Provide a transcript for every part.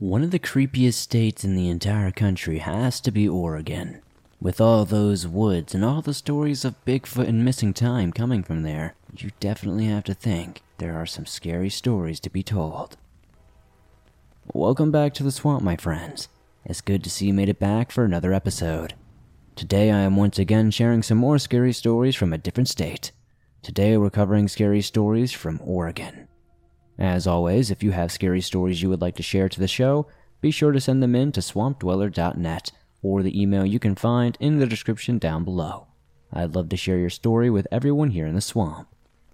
One of the creepiest states in the entire country has to be Oregon. With all those woods and all the stories of Bigfoot and missing time coming from there, you definitely have to think there are some scary stories to be told. Welcome back to the swamp, my friends. It's good to see you made it back for another episode. Today I am once again sharing some more scary stories from a different state. Today we're covering scary stories from Oregon. As always, if you have scary stories you would like to share to the show, be sure to send them in to swampdweller.net or the email you can find in the description down below. I'd love to share your story with everyone here in the swamp.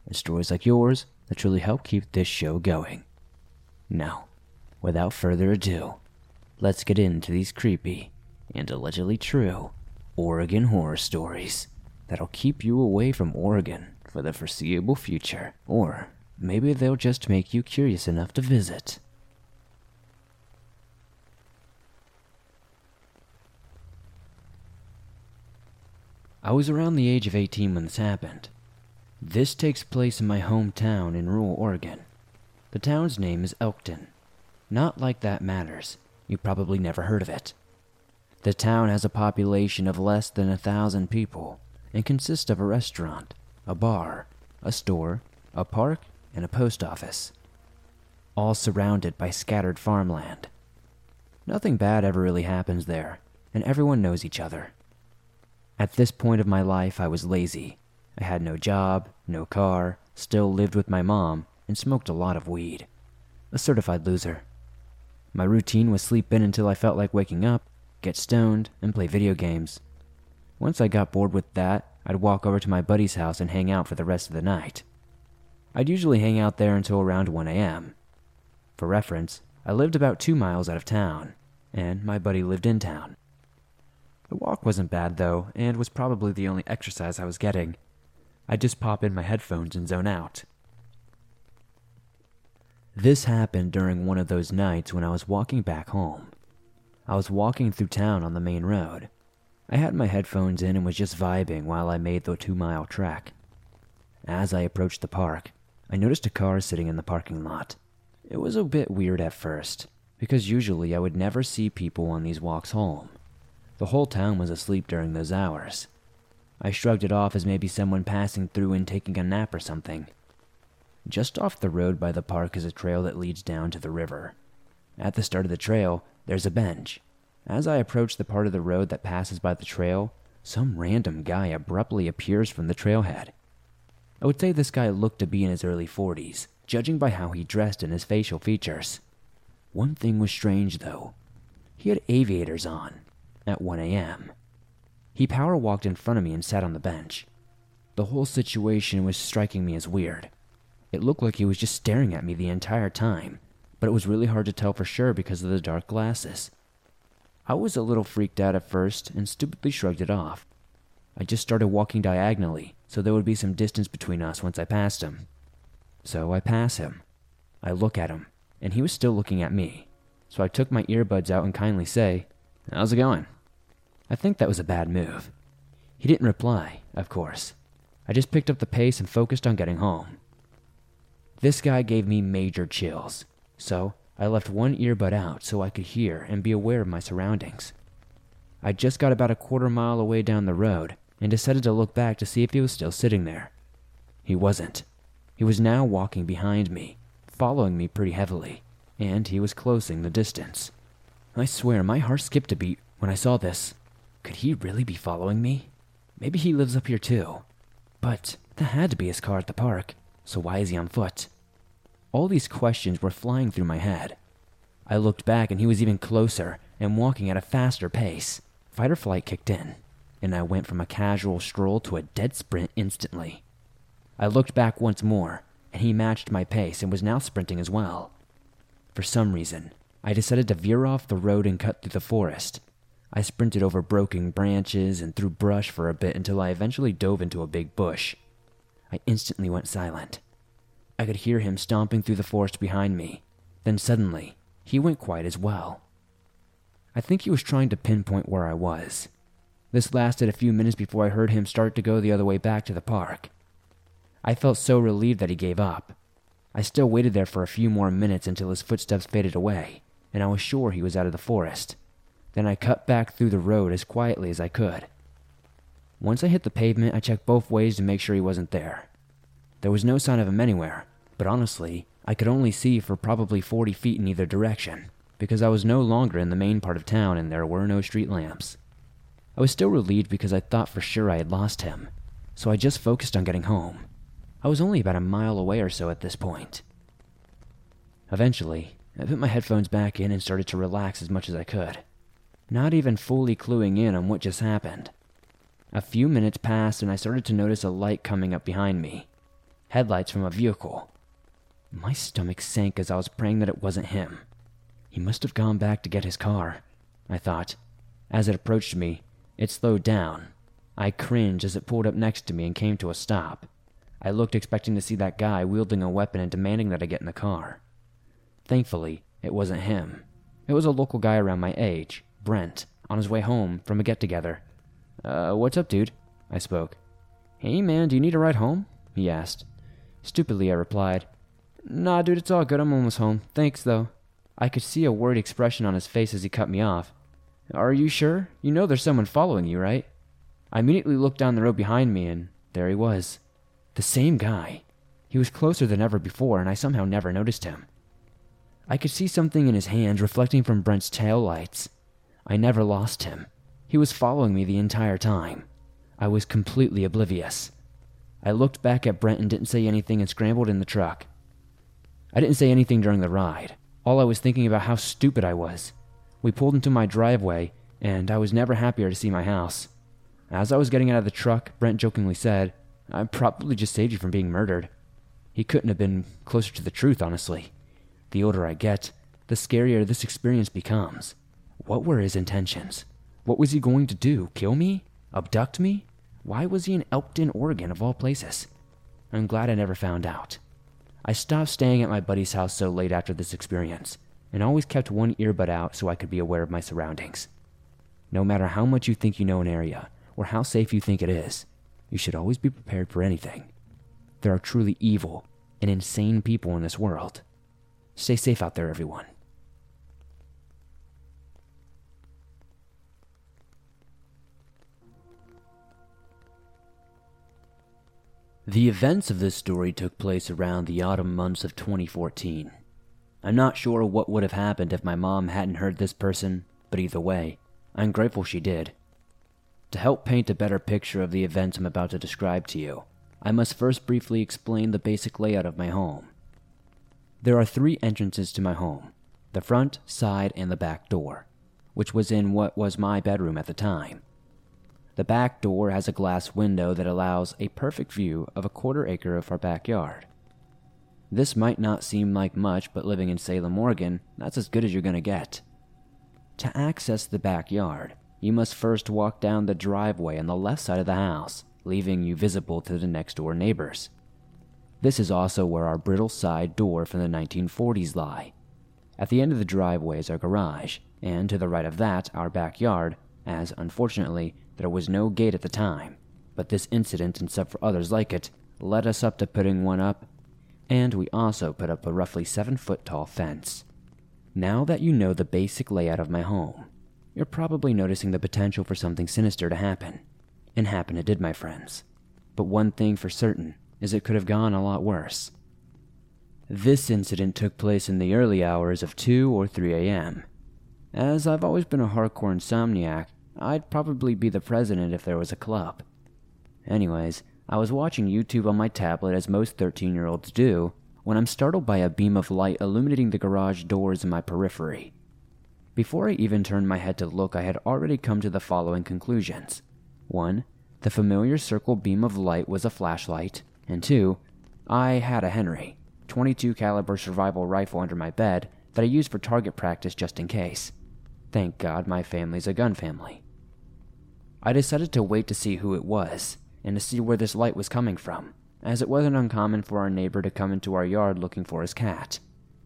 It's stories like yours that truly help keep this show going. Now, without further ado, let's get into these creepy and allegedly true Oregon horror stories that'll keep you away from Oregon for the foreseeable future, or maybe they'll just make you curious enough to visit. I was around the age of 18 when this happened. This takes place in my hometown in rural Oregon. The town's name is Elkton. Not like that matters. You probably never heard of it. The town has a population of less than a thousand people and consists of a restaurant, a bar, a store, a park, and a post office. All surrounded by scattered farmland. Nothing bad ever really happens there, and everyone knows each other. At this point of my life, I was lazy. I had no job, no car, still lived with my mom, and smoked a lot of weed. A certified loser. My routine was sleep in until I felt like waking up, get stoned, and play video games. Once I got bored with that, I'd walk over to my buddy's house and hang out for the rest of the night. I'd usually hang out there until around 1 a.m. For reference, I lived about two miles out of town, and my buddy lived in town. The walk wasn't bad though, and was probably the only exercise I was getting. I'd just pop in my headphones and zone out. This happened during one of those nights when I was walking back home. I was walking through town on the main road. I had my headphones in and was just vibing while I made the two mile trek. As I approached the park, I noticed a car sitting in the parking lot. It was a bit weird at first, because usually I would never see people on these walks home. The whole town was asleep during those hours. I shrugged it off as maybe someone passing through and taking a nap or something. Just off the road by the park is a trail that leads down to the river. At the start of the trail, there's a bench. As I approach the part of the road that passes by the trail, some random guy abruptly appears from the trailhead. I would say this guy looked to be in his early 40s, judging by how he dressed and his facial features. One thing was strange, though. He had aviators on at 1 a.m. He power walked in front of me and sat on the bench. The whole situation was striking me as weird. It looked like he was just staring at me the entire time, but it was really hard to tell for sure because of the dark glasses. I was a little freaked out at first and stupidly shrugged it off. I just started walking diagonally, so there would be some distance between us once I passed him. So I pass him. I look at him, and he was still looking at me. So I took my earbuds out and kindly say, How's it going? I think that was a bad move. He didn't reply, of course. I just picked up the pace and focused on getting home. This guy gave me major chills, so I left one earbud out so I could hear and be aware of my surroundings. I just got about a quarter mile away down the road and decided to look back to see if he was still sitting there. He wasn't. He was now walking behind me, following me pretty heavily, and he was closing the distance. I swear my heart skipped a beat when I saw this. Could he really be following me? Maybe he lives up here too. But that had to be his car at the park, so why is he on foot? All these questions were flying through my head. I looked back and he was even closer and walking at a faster pace. Fight or flight kicked in, and I went from a casual stroll to a dead sprint instantly. I looked back once more, and he matched my pace and was now sprinting as well. For some reason, I decided to veer off the road and cut through the forest, I sprinted over broken branches and through brush for a bit until I eventually dove into a big bush. I instantly went silent. I could hear him stomping through the forest behind me. Then suddenly, he went quiet as well. I think he was trying to pinpoint where I was. This lasted a few minutes before I heard him start to go the other way back to the park. I felt so relieved that he gave up. I still waited there for a few more minutes until his footsteps faded away, and I was sure he was out of the forest. Then I cut back through the road as quietly as I could. Once I hit the pavement, I checked both ways to make sure he wasn't there. There was no sign of him anywhere, but honestly, I could only see for probably 40 feet in either direction, because I was no longer in the main part of town and there were no street lamps. I was still relieved because I thought for sure I had lost him, so I just focused on getting home. I was only about a mile away or so at this point. Eventually, I put my headphones back in and started to relax as much as I could, not even fully cluing in on what just happened. A few minutes passed and I started to notice a light coming up behind me headlights from a vehicle. My stomach sank as I was praying that it wasn't him. He must have gone back to get his car, I thought. As it approached me, it slowed down. I cringed as it pulled up next to me and came to a stop. I looked expecting to see that guy wielding a weapon and demanding that I get in the car. Thankfully, it wasn't him. It was a local guy around my age, Brent, on his way home from a get together. Uh, what's up, dude? I spoke. Hey, man, do you need a ride home? He asked. Stupidly, I replied, Nah, dude, it's all good. I'm almost home. Thanks, though. I could see a worried expression on his face as he cut me off. Are you sure? You know there's someone following you, right? I immediately looked down the road behind me, and there he was. The same guy. He was closer than ever before, and I somehow never noticed him. I could see something in his hands reflecting from Brent's tail lights. I never lost him. He was following me the entire time. I was completely oblivious. I looked back at Brent and didn't say anything and scrambled in the truck. I didn't say anything during the ride. All I was thinking about how stupid I was. We pulled into my driveway, and I was never happier to see my house. As I was getting out of the truck, Brent jokingly said, I probably just saved you from being murdered. He couldn't have been closer to the truth, honestly. The older I get, the scarier this experience becomes. What were his intentions? What was he going to do? Kill me? Abduct me? Why was he in Elkton, Oregon, of all places? I'm glad I never found out. I stopped staying at my buddy's house so late after this experience, and always kept one earbud out so I could be aware of my surroundings. No matter how much you think you know an area, or how safe you think it is, you should always be prepared for anything. There are truly evil and insane people in this world. Stay safe out there, everyone. The events of this story took place around the autumn months of 2014. I'm not sure what would have happened if my mom hadn't heard this person, but either way, I'm grateful she did. To help paint a better picture of the events I'm about to describe to you, I must first briefly explain the basic layout of my home. There are three entrances to my home the front, side, and the back door, which was in what was my bedroom at the time. The back door has a glass window that allows a perfect view of a quarter acre of our backyard. This might not seem like much, but living in Salem, Oregon, that's as good as you're going to get. To access the backyard, you must first walk down the driveway on the left side of the house, leaving you visible to the next door neighbors. This is also where our brittle side door from the 1940s lie. At the end of the driveway is our garage, and to the right of that, our backyard, as unfortunately, there was no gate at the time, but this incident and several others like it led us up to putting one up, and we also put up a roughly 7 foot tall fence. Now that you know the basic layout of my home, you're probably noticing the potential for something sinister to happen. And happen it did, my friends. But one thing for certain is it could have gone a lot worse. This incident took place in the early hours of 2 or 3 a.m. As I've always been a hardcore insomniac, I'd probably be the president if there was a club. Anyways, I was watching YouTube on my tablet as most 13 year olds do when I'm startled by a beam of light illuminating the garage doors in my periphery. Before I even turned my head to look, I had already come to the following conclusions. 1. The familiar circle beam of light was a flashlight, and 2. I had a Henry 22 caliber survival rifle under my bed that I used for target practice just in case. Thank God my family's a gun family. I decided to wait to see who it was, and to see where this light was coming from, as it wasn't uncommon for our neighbor to come into our yard looking for his cat.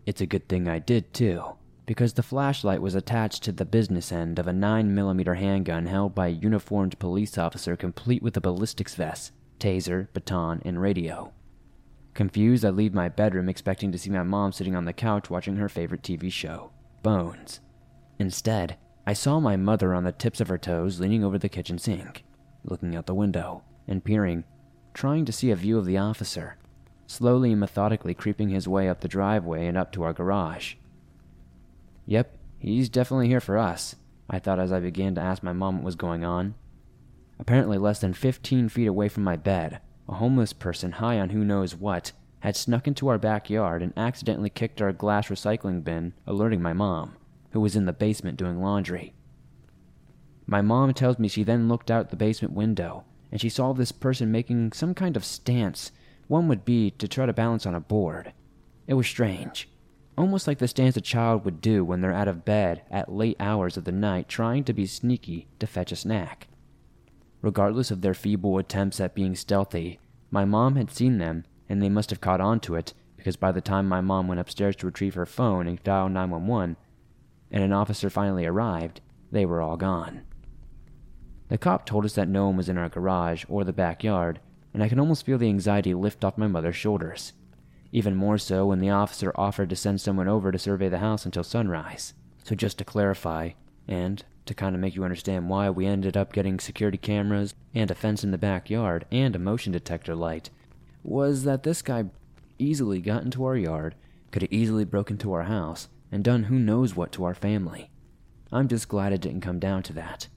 It's a good thing I did too, because the flashlight was attached to the business end of a 9mm handgun held by a uniformed police officer complete with a ballistics vest, taser, baton, and radio. Confused, I leave my bedroom expecting to see my mom sitting on the couch watching her favorite TV show. bones. Instead, I saw my mother on the tips of her toes leaning over the kitchen sink, looking out the window and peering, trying to see a view of the officer, slowly and methodically creeping his way up the driveway and up to our garage. Yep, he's definitely here for us, I thought as I began to ask my mom what was going on. Apparently, less than 15 feet away from my bed, a homeless person high on who knows what had snuck into our backyard and accidentally kicked our glass recycling bin, alerting my mom, who was in the basement doing laundry. My mom tells me she then looked out the basement window and she saw this person making some kind of stance, one would be to try to balance on a board. It was strange, almost like the stance a child would do when they're out of bed at late hours of the night trying to be sneaky to fetch a snack. Regardless of their feeble attempts at being stealthy, my mom had seen them and they must have caught on to it because by the time my mom went upstairs to retrieve her phone and dial 911, and an officer finally arrived, they were all gone. The cop told us that no one was in our garage or the backyard, and I could almost feel the anxiety lift off my mother's shoulders. Even more so when the officer offered to send someone over to survey the house until sunrise. So, just to clarify, and to kind of make you understand why we ended up getting security cameras and a fence in the backyard and a motion detector light, was that this guy easily got into our yard, could have easily broken into our house, and done who knows what to our family. I'm just glad it didn't come down to that.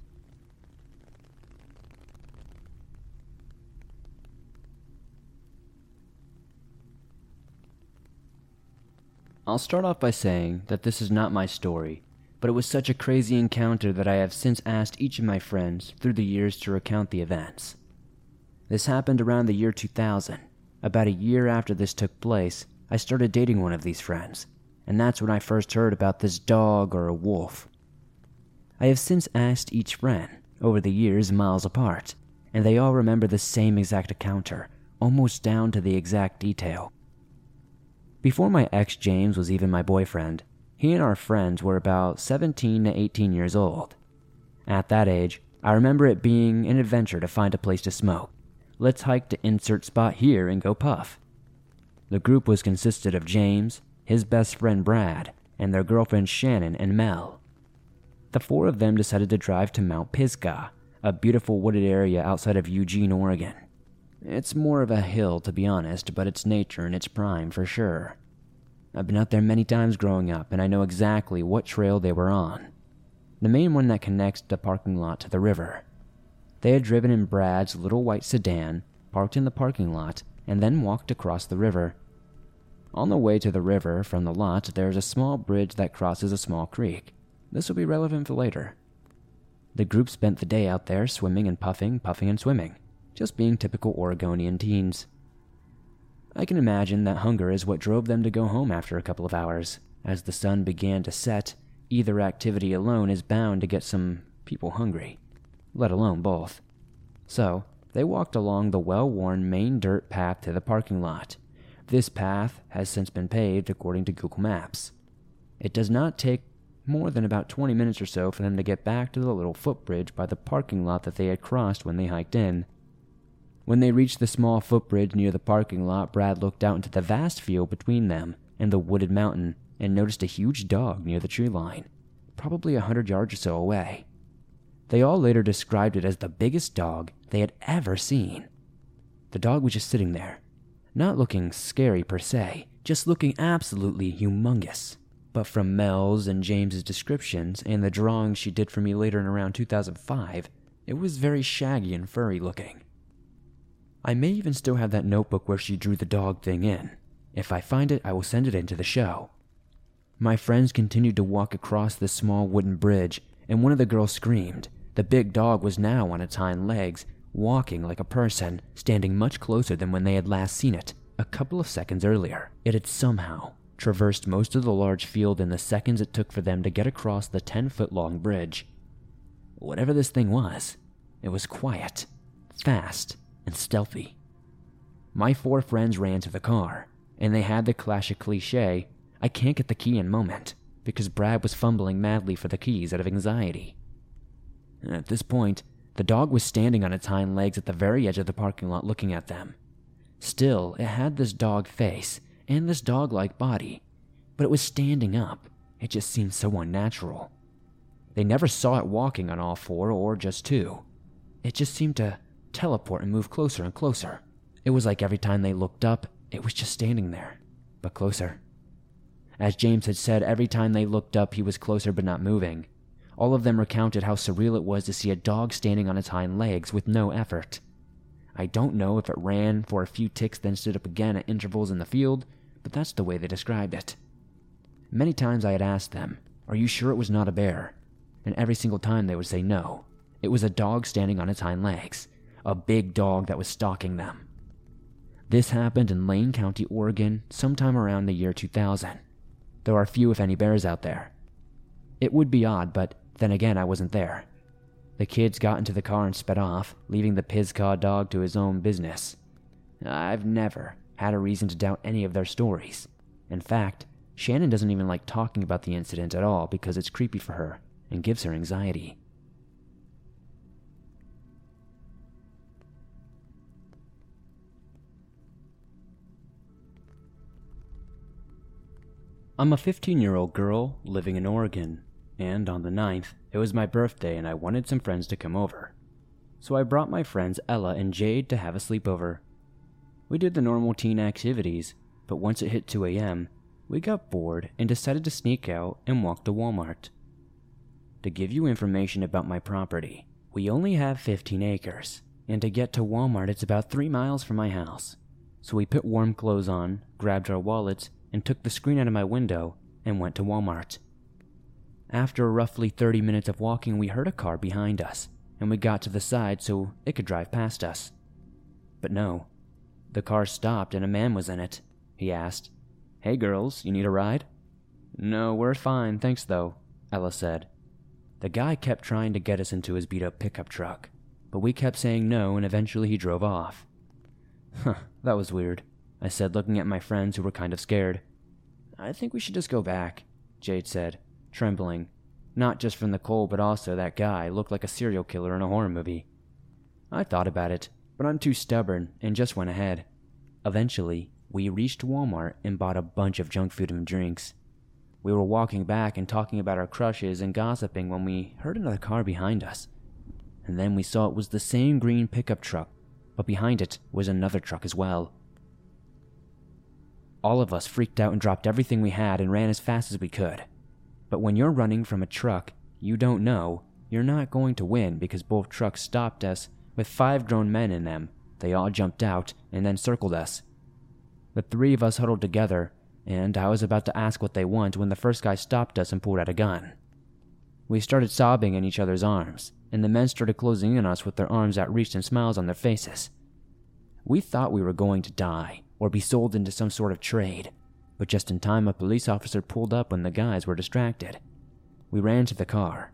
I'll start off by saying that this is not my story, but it was such a crazy encounter that I have since asked each of my friends through the years to recount the events. This happened around the year 2000. About a year after this took place, I started dating one of these friends, and that's when I first heard about this dog or a wolf. I have since asked each friend, over the years miles apart, and they all remember the same exact encounter, almost down to the exact detail. Before my ex James was even my boyfriend, he and our friends were about 17 to 18 years old. At that age, I remember it being an adventure to find a place to smoke. Let's hike to insert spot here and go puff. The group was consisted of James, his best friend Brad, and their girlfriends Shannon and Mel. The four of them decided to drive to Mount Pisgah, a beautiful wooded area outside of Eugene, Oregon. It's more of a hill, to be honest, but it's nature in its prime for sure. I've been out there many times growing up, and I know exactly what trail they were on. The main one that connects the parking lot to the river. They had driven in Brad's little white sedan, parked in the parking lot, and then walked across the river. On the way to the river from the lot, there is a small bridge that crosses a small creek. This will be relevant for later. The group spent the day out there swimming and puffing, puffing and swimming just being typical Oregonian teens. I can imagine that hunger is what drove them to go home after a couple of hours. As the sun began to set, either activity alone is bound to get some people hungry, let alone both. So, they walked along the well worn main dirt path to the parking lot. This path has since been paved according to Google Maps. It does not take more than about 20 minutes or so for them to get back to the little footbridge by the parking lot that they had crossed when they hiked in. When they reached the small footbridge near the parking lot, Brad looked out into the vast field between them and the wooded mountain and noticed a huge dog near the tree line, probably a hundred yards or so away. They all later described it as the biggest dog they had ever seen. The dog was just sitting there, not looking scary per se, just looking absolutely humongous. But from Mel's and James's descriptions and the drawings she did for me later in around 2005, it was very shaggy and furry looking. I may even still have that notebook where she drew the dog thing in. If I find it, I will send it into the show. My friends continued to walk across the small wooden bridge, and one of the girls screamed. The big dog was now on its hind legs, walking like a person, standing much closer than when they had last seen it, a couple of seconds earlier. It had somehow traversed most of the large field in the seconds it took for them to get across the 10 foot long bridge. Whatever this thing was, it was quiet, fast, and stealthy. My four friends ran to the car, and they had the classic cliche I can't get the key in moment, because Brad was fumbling madly for the keys out of anxiety. At this point, the dog was standing on its hind legs at the very edge of the parking lot looking at them. Still, it had this dog face and this dog like body, but it was standing up, It just seemed so unnatural. They never saw it walking on all four or just two. It just seemed to teleport and move closer and closer. It was like every time they looked up, it was just standing there, but closer. As James had said, every time they looked up, he was closer but not moving. All of them recounted how surreal it was to see a dog standing on its hind legs with no effort. I don't know if it ran for a few ticks then stood up again at intervals in the field, but that's the way they described it. Many times I had asked them, Are you sure it was not a bear? And every single time they would say no. It was a dog standing on its hind legs, a big dog that was stalking them. This happened in Lane County, Oregon, sometime around the year 2000. There are few, if any, bears out there. It would be odd, but then again, I wasn't there. The kids got into the car and sped off, leaving the Pisgah dog to his own business. I've never had a reason to doubt any of their stories. In fact, Shannon doesn't even like talking about the incident at all because it's creepy for her and gives her anxiety. I'm a 15 year old girl living in Oregon, and on the 9th, it was my birthday and I wanted some friends to come over. So I brought my friends Ella and Jade to have a sleepover. We did the normal teen activities, but once it hit 2 a.m., we got bored and decided to sneak out and walk to Walmart. To give you information about my property, we only have 15 acres, and to get to Walmart, it's about 3 miles from my house. So we put warm clothes on, grabbed our wallets, and took the screen out of my window and went to Walmart. After roughly 30 minutes of walking, we heard a car behind us, and we got to the side so it could drive past us. But no, the car stopped and a man was in it. He asked, Hey girls, you need a ride? No, we're fine, thanks though, Ella said. The guy kept trying to get us into his beat up pickup truck, but we kept saying no and eventually he drove off. Huh, that was weird. I said, looking at my friends who were kind of scared. I think we should just go back, Jade said, trembling. Not just from the cold, but also that guy looked like a serial killer in a horror movie. I thought about it, but I'm too stubborn and just went ahead. Eventually, we reached Walmart and bought a bunch of junk food and drinks. We were walking back and talking about our crushes and gossiping when we heard another car behind us. And then we saw it was the same green pickup truck, but behind it was another truck as well. All of us freaked out and dropped everything we had and ran as fast as we could. But when you're running from a truck you don't know, you're not going to win because both trucks stopped us with five grown men in them. They all jumped out and then circled us. The three of us huddled together, and I was about to ask what they want when the first guy stopped us and pulled out a gun. We started sobbing in each other's arms, and the men started closing in on us with their arms outreached and smiles on their faces. We thought we were going to die, or be sold into some sort of trade. But just in time, a police officer pulled up when the guys were distracted. We ran to the car.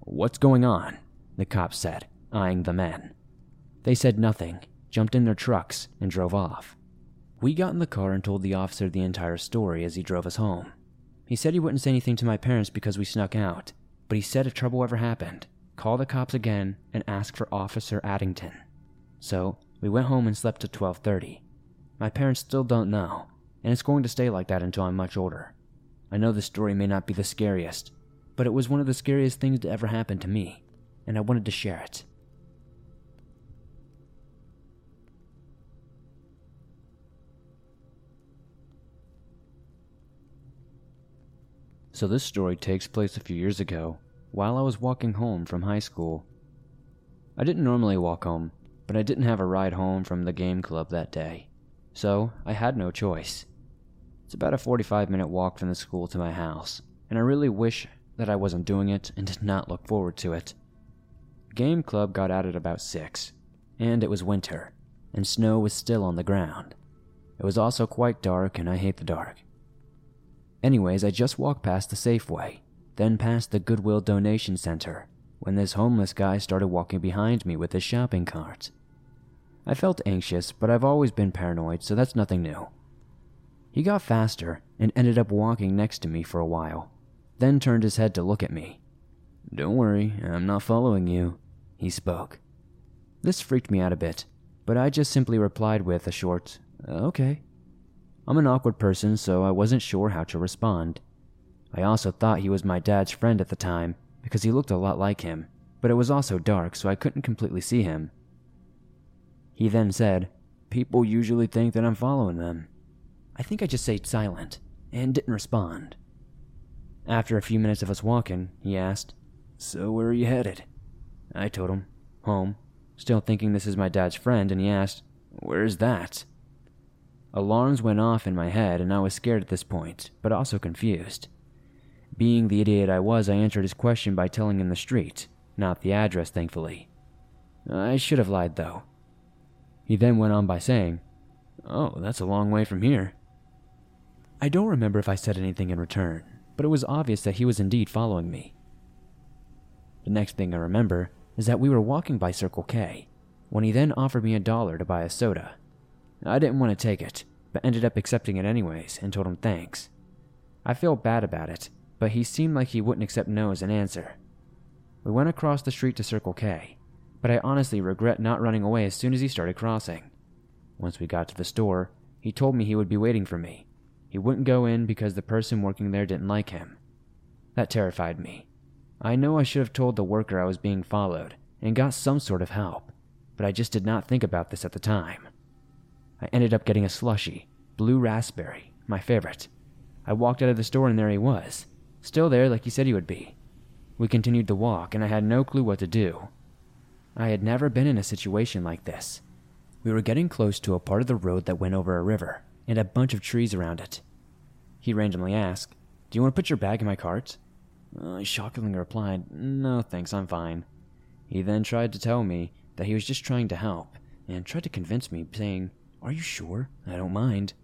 What's going on? The cops said, eyeing the men. They said nothing, jumped in their trucks, and drove off. We got in the car and told the officer the entire story as he drove us home. He said he wouldn't say anything to my parents because we snuck out, but he said if trouble ever happened, call the cops again and ask for Officer Addington. So, we went home and slept till 12:30. My parents still don't know, and it's going to stay like that until I'm much older. I know this story may not be the scariest, but it was one of the scariest things to ever happen to me, and I wanted to share it. So, this story takes place a few years ago, while I was walking home from high school. I didn't normally walk home, but I didn't have a ride home from the game club that day so I had no choice. It's about a 45 minute walk from the school to my house, and I really wish that I wasn't doing it and did not look forward to it. Game club got out at about 6, and it was winter, and snow was still on the ground. It was also quite dark, and I hate the dark. Anyways, I just walked past the Safeway, then past the Goodwill Donation Center, when this homeless guy started walking behind me with his shopping cart. I felt anxious, but I've always been paranoid, so that's nothing new. He got faster and ended up walking next to me for a while, then turned his head to look at me. Don't worry, I'm not following you, he spoke. This freaked me out a bit, but I just simply replied with a short, uh, okay. I'm an awkward person, so I wasn't sure how to respond. I also thought he was my dad's friend at the time because he looked a lot like him, but it was also dark so I couldn't completely see him. He then said, People usually think that I'm following them. I think I just stayed silent and didn't respond. After a few minutes of us walking, he asked, So where are you headed? I told him, Home, still thinking this is my dad's friend, and he asked, Where's that? Alarms went off in my head, and I was scared at this point, but also confused. Being the idiot I was, I answered his question by telling him the street, not the address, thankfully. I should have lied, though. He then went on by saying, Oh, that's a long way from here. I don't remember if I said anything in return, but it was obvious that he was indeed following me. The next thing I remember is that we were walking by Circle K when he then offered me a dollar to buy a soda. I didn't want to take it, but ended up accepting it anyways and told him thanks. I felt bad about it, but he seemed like he wouldn't accept no as an answer. We went across the street to Circle K, but I honestly regret not running away as soon as he started crossing. Once we got to the store, he told me he would be waiting for me. He wouldn't go in because the person working there didn't like him. That terrified me. I know I should have told the worker I was being followed and got some sort of help, but I just did not think about this at the time. I ended up getting a slushy, blue raspberry, my favorite. I walked out of the store and there he was, still there like he said he would be. We continued the walk and I had no clue what to do. I had never been in a situation like this. We were getting close to a part of the road that went over a river and a bunch of trees around it. He randomly asked, Do you want to put your bag in my cart? I shockingly replied, No thanks, I'm fine. He then tried to tell me that he was just trying to help and tried to convince me, saying, Are you sure? I don't mind.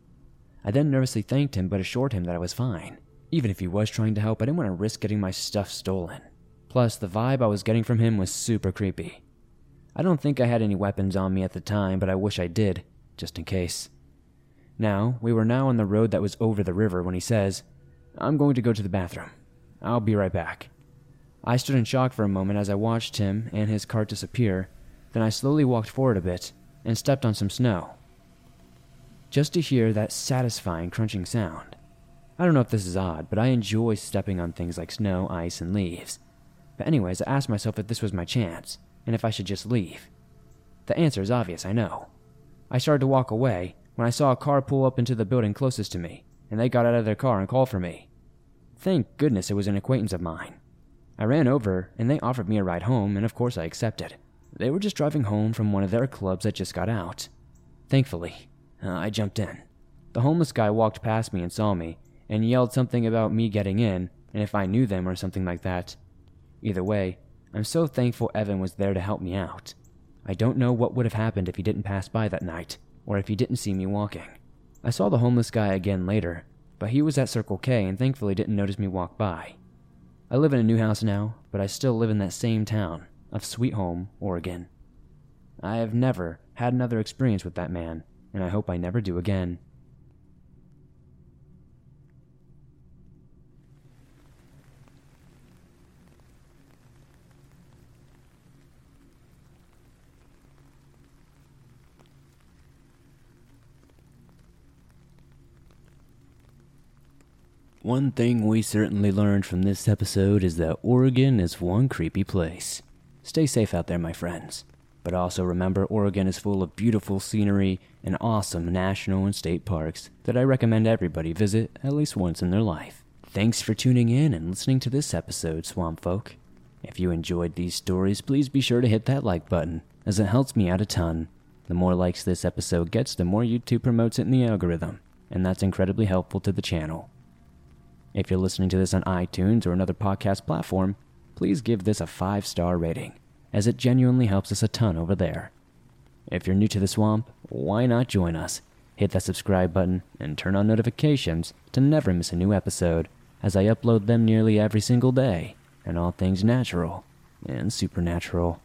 I then nervously thanked him but assured him that I was fine. Even if he was trying to help, I didn't want to risk getting my stuff stolen. Plus, the vibe I was getting from him was super creepy. I don't think I had any weapons on me at the time, but I wish I did, just in case. Now, we were now on the road that was over the river when he says, I'm going to go to the bathroom. I'll be right back. I stood in shock for a moment as I watched him and his cart disappear, then I slowly walked forward a bit and stepped on some snow. Just to hear that satisfying crunching sound. I don't know if this is odd, but I enjoy stepping on things like snow, ice, and leaves. But, anyways, I asked myself if this was my chance, and if I should just leave. The answer is obvious, I know. I started to walk away when I saw a car pull up into the building closest to me, and they got out of their car and called for me. Thank goodness it was an acquaintance of mine. I ran over, and they offered me a ride home, and of course I accepted. They were just driving home from one of their clubs that just got out. Thankfully, uh, I jumped in. The homeless guy walked past me and saw me, and yelled something about me getting in, and if I knew them or something like that. Either way, I'm so thankful Evan was there to help me out. I don't know what would have happened if he didn't pass by that night, or if he didn't see me walking. I saw the homeless guy again later, but he was at Circle K and thankfully didn't notice me walk by. I live in a new house now, but I still live in that same town of Sweet Home, Oregon. I have never had another experience with that man, and I hope I never do again. One thing we certainly learned from this episode is that Oregon is one creepy place. Stay safe out there, my friends. But also remember, Oregon is full of beautiful scenery and awesome national and state parks that I recommend everybody visit at least once in their life. Thanks for tuning in and listening to this episode, Swamp Folk. If you enjoyed these stories, please be sure to hit that like button, as it helps me out a ton. The more likes this episode gets, the more YouTube promotes it in the algorithm, and that's incredibly helpful to the channel. If you're listening to this on iTunes or another podcast platform, please give this a 5 star rating, as it genuinely helps us a ton over there. If you're new to the swamp, why not join us? Hit that subscribe button and turn on notifications to never miss a new episode, as I upload them nearly every single day, and all things natural and supernatural.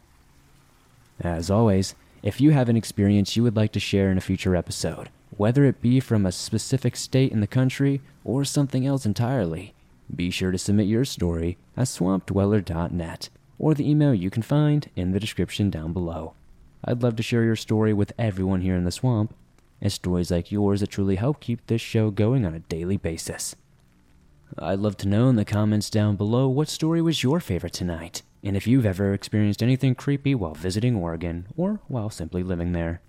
As always, if you have an experience you would like to share in a future episode, whether it be from a specific state in the country or something else entirely. Be sure to submit your story at swampdweller.net or the email you can find in the description down below. I'd love to share your story with everyone here in the swamp, and stories like yours that truly help keep this show going on a daily basis. I'd love to know in the comments down below what story was your favorite tonight, and if you've ever experienced anything creepy while visiting Oregon or while simply living there.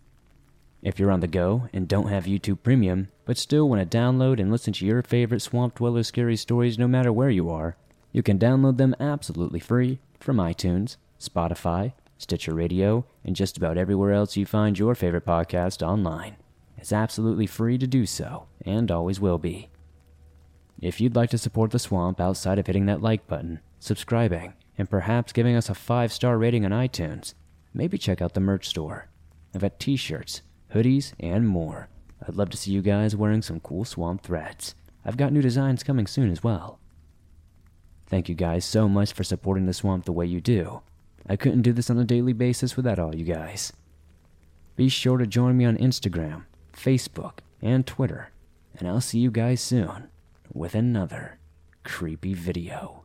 If you're on the go and don't have YouTube Premium, but still want to download and listen to your favorite Swamp Dweller scary stories no matter where you are, you can download them absolutely free from iTunes, Spotify, Stitcher Radio, and just about everywhere else you find your favorite podcast online. It's absolutely free to do so, and always will be. If you'd like to support the swamp outside of hitting that like button, subscribing, and perhaps giving us a five star rating on iTunes, maybe check out the merch store. I've got t shirts, hoodies, and more. I'd love to see you guys wearing some cool swamp threads. I've got new designs coming soon as well. Thank you guys so much for supporting the swamp the way you do. I couldn't do this on a daily basis without all you guys. Be sure to join me on Instagram, Facebook, and Twitter, and I'll see you guys soon with another creepy video.